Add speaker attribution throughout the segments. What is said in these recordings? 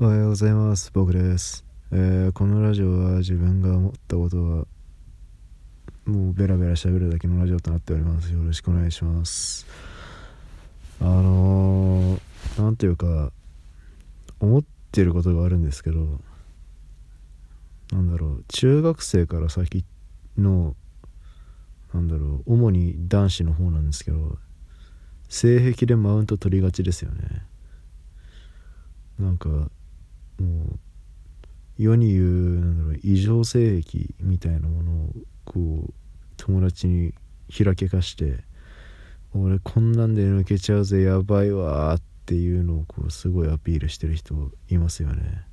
Speaker 1: おはようございます。僕です、えーこのラジオは自分が思ったことはもうベラベラ喋るだけのラジオとなっております。よろしくお願いします。あのー、なんていうか思ってることがあるんですけどなんだろう。中学生から先のなんだろう主に男子の方なんですけど性癖でマウント取りがちですよね。なんかもう世に言うなんだろう異常性癖みたいなものをこう友達に開けかして「俺こんなんで抜けちゃうぜやばいわ」っていうのをこうすごいアピールしてる人いますよね。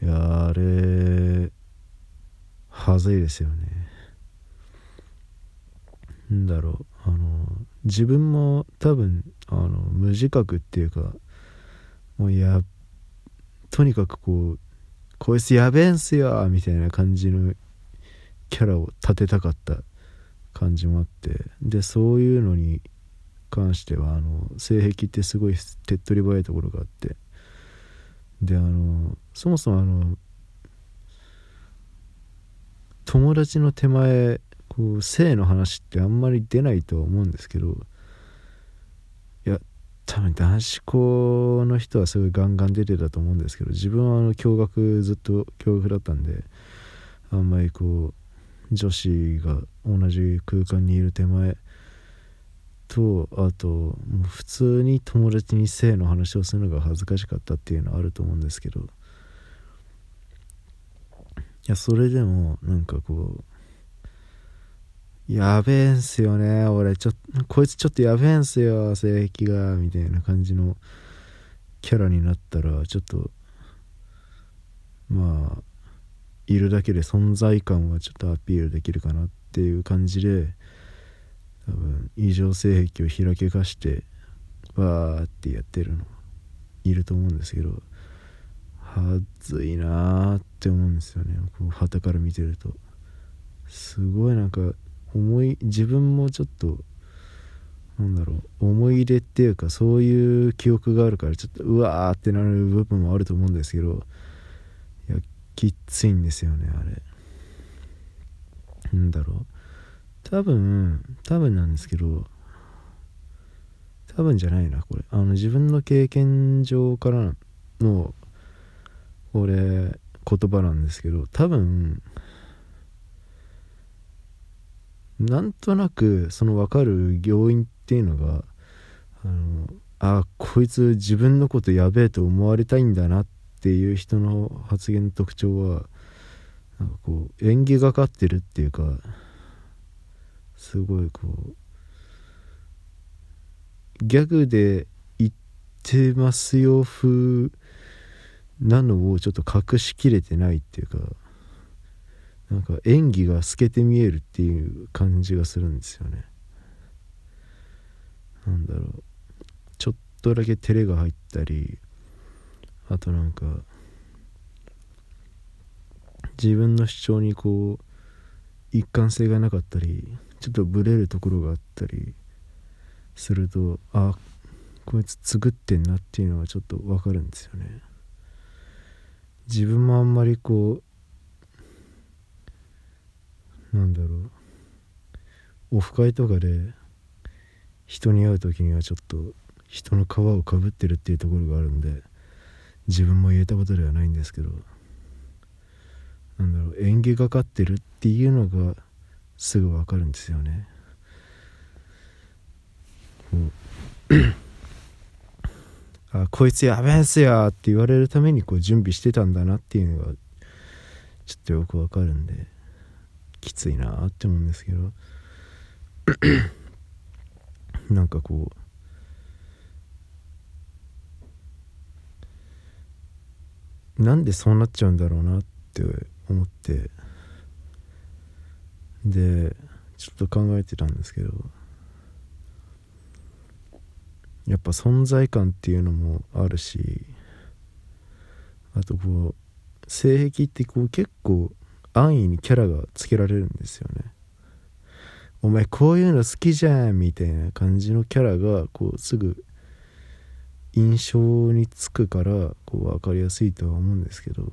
Speaker 1: いやあれはずいですよね。なんだろう。あの自分も多分あの無自覚っていうかもうやっとにかくこうこいつやべえんすよみたいな感じのキャラを立てたかった感じもあってでそういうのに関してはあの性癖ってすごい手っ取り早いところがあってであのそもそもあの友達の手前こう性の話ってあんまり出ないとは思うんですけど多分男子校の人はすごいガンガン出てたと思うんですけど自分はあの共学ずっと共学だったんであんまりこう女子が同じ空間にいる手前とあと普通に友達に性の話をするのが恥ずかしかったっていうのはあると思うんですけどいやそれでもなんかこうやべえんすよね。俺ちょこいつちょっとやべえんすよ。性癖が。みたいな感じのキャラになったらちょっとまあいるだけで存在感はちょっとアピールできるかなっていう感じで多分異常性癖を開けかしてわーってやってるの。いると思うんですけどはずいなーって思うんですよね。こう旗から見てると。すごいなんか思い自分もちょっとなんだろう思い入れっていうかそういう記憶があるからちょっとうわーってなる部分もあると思うんですけどいやきついんですよねあれ。なんだろう。多分多分なんですけど多分じゃないなこれ。あの自分の経験上からの俺言葉なんですけど多分なんとなくその分かる要因っていうのがあのあこいつ自分のことやべえと思われたいんだなっていう人の発言の特徴はなんかこう縁起がかってるっていうかすごいこうギャグで言ってますよ風なのをちょっと隠しきれてないっていうかなんか演技が透けて見えるっていう感じがするんですよね。なんだろう。ちょっとだけ照れが入ったりあとなんか自分の主張にこう一貫性がなかったりちょっとブレるところがあったりするとあこいつ作ってんなっていうのはちょっとわかるんですよね。自分もあんまりこうなんだろう。オフ会とかで人に会う時にはちょっと人の皮をかぶってるっていうところがあるんで自分も言えたことではないんですけどなんだろう。縁起がかってるっていうのがすぐ分かるんですよね。あこいつやべえんすよって言われるためにこう準備してたんだなっていうのがちょっとよく分かるんで。きついなって思うんですけど。なんかこう。なんでそうなっちゃうんだろうなって思って。でちょっと考えてたんですけど。やっぱ存在感っていうのもあるし。あとこう性癖ってこう結構安易にキャラがつけられるんですよね。お前こういうの好きじゃんみたいな感じのキャラがこうすぐ印象につくからこう分かりやすいとは思うんですけど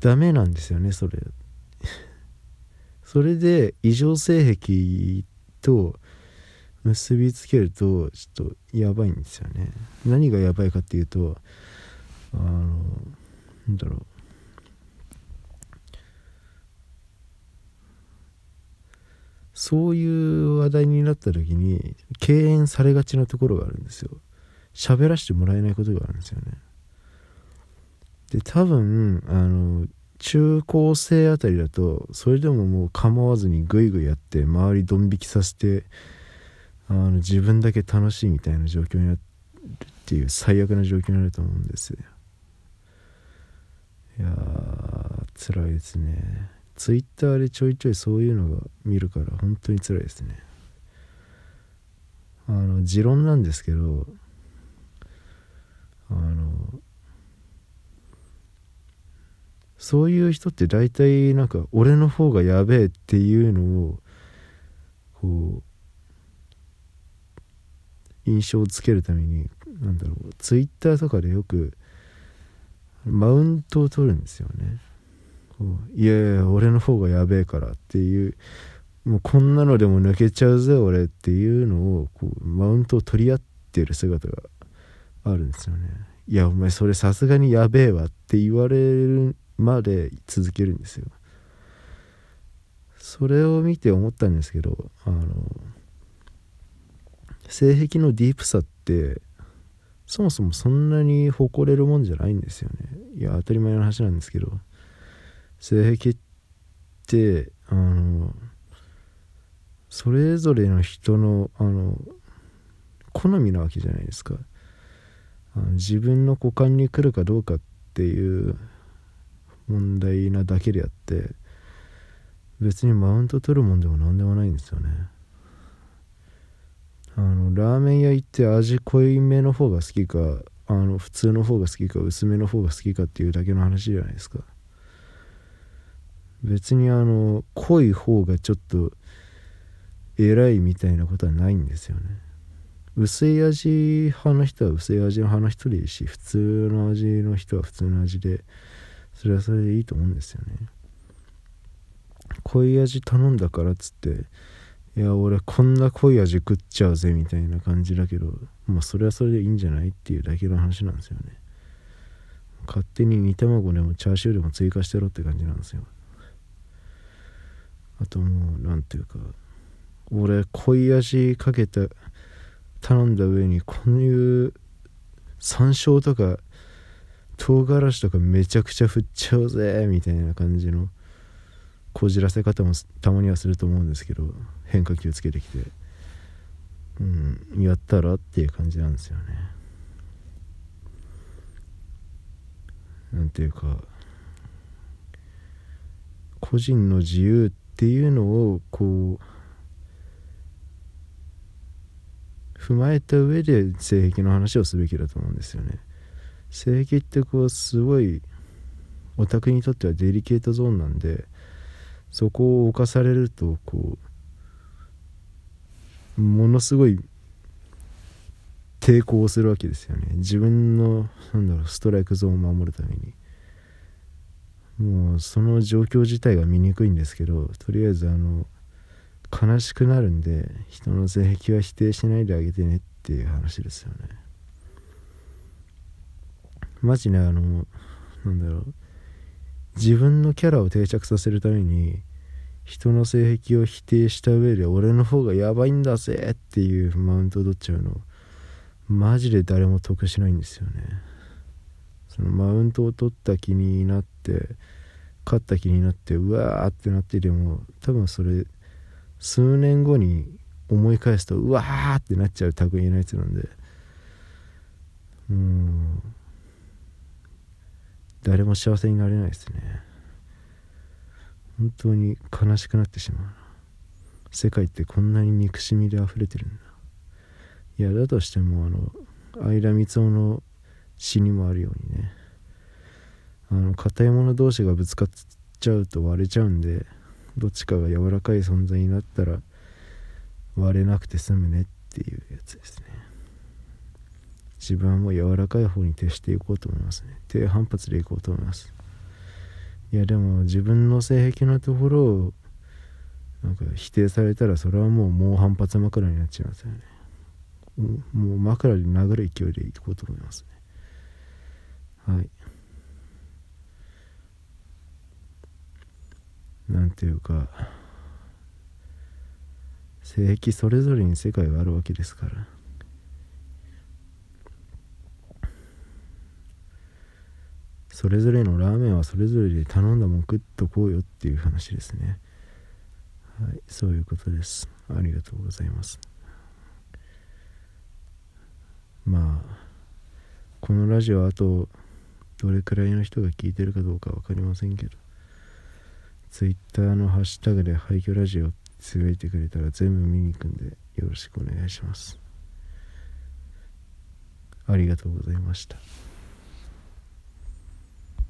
Speaker 1: ダメなんですよねそれ。それで異常性癖と結びつけるとちょっとやばいんですよね。何がやばいかっていうとあのなんだろう。そういう話題になった時に敬遠されがちなところがあるんですよ。喋らせてもらえないことがあるんですよね。で多分あの中高生あたりだとそれでももう構わずにグイグイやって周りドン引きさせてあの自分だけ楽しいみたいな状況になるっていう最悪な状況になると思うんですいやー辛いですね。ツイッターでちょいちょいそういうのが見るから本当に辛いですね。あの持論なんですけどあのそういう人って大体なんか俺の方がやべえっていうのをこう印象をつけるためになんだろうツイッターとかでよくマウントを取るんですよね。いやいや俺の方がやべえからっていうもうこんなのでも抜けちゃうぜ俺っていうのをこうマウントを取り合ってる姿があるんですよね。いやお前それさすがにやべえわって言われるまで続けるんですよ。それを見て思ったんですけどあの性癖のディープさってそもそもそんなに誇れるもんじゃないんですよね。いや当たり前の話なんですけど。性癖ってあのそれぞれの人のあの好みなわけじゃないですか。あの自分の股間に来るかどうかっていう問題なだけであって別にマウント取るもんでも何でもないんですよね。あのラーメン屋行って味濃いめの方が好きかあの普通の方が好きか薄めの方が好きかっていうだけの話じゃないですか。別にあの濃い方がちょっと偉いみたいなことはないんですよね。薄い味派の人は薄い味の派の人でいいし普通の味の人は普通の味でそれはそれでいいと思うんですよね。濃い味頼んだからっつっていや俺こんな濃い味食っちゃうぜみたいな感じだけどまあそれはそれでいいんじゃないっていうだけの話なんですよね。勝手に煮卵でもチャーシューでも追加してろって感じなんですよ。あともう何ていうか俺濃い味かけた頼んだ上にこういう山椒とか唐辛子とかめちゃくちゃ振っちゃうぜみたいな感じのこじらせ方もたまにはすると思うんですけど変化球つけてきてうんやったらっていう感じなんですよね。なんていうか個人の自由ってていうのをこう踏まえた上で性癖の話をすべきだと思うんですよね。性癖ってこうすごいオタクにとってはデリケートゾーンなんでそこを侵されるとこうものすごい抵抗をするわけですよね。自分のなんだろうストライクゾーンを守るために。もうその状況自体が見にくいんですけどとりあえずあの悲しくなるんで人の性癖は否定しないであげてねっていう話ですよね。マジねあのなんだろう。自分のキャラを定着させるために人の性癖を否定した上で俺の方がやばいんだぜっていうマウントを取っちゃうのマジで誰も得しないんですよね。そのマウントを取った気になって勝った気になってうわーってなってでも多分それ数年後に思い返すとうわーってなっちゃう類のやつなんでうん誰も幸せになれないですね。本当に悲しくなってしまう世界ってこんなに憎しみで溢れてるんだ。いやだとしてもあの相田光雄の死にもあるようにね。あの硬いもの同士がぶつかっちゃうと割れちゃうんでどっちかが柔らかい存在になったら割れなくて済むねっていうやつですね。自分はもう柔らかい方に徹していこうと思いますね。低反発でいこうと思います。いやでも自分の性癖のところをなんか否定されたらそれはもう猛反発枕になっちゃいますよね。もう枕に流る勢いでいこうと思いますね。はい。なんていうか性癖それぞれに世界があるわけですから。それぞれのラーメンはそれぞれで頼んだもん食っとこうよっていう話ですね。はいそういうことです。ありがとうございます。まあこのラジオあとどれくらいの人が聞いてるかどうか分かりませんけど Twitter のハッシュタグで廃墟ラジオつぶやいてくれたら全部見に行くんでよろしくお願いします。ありがとうございました。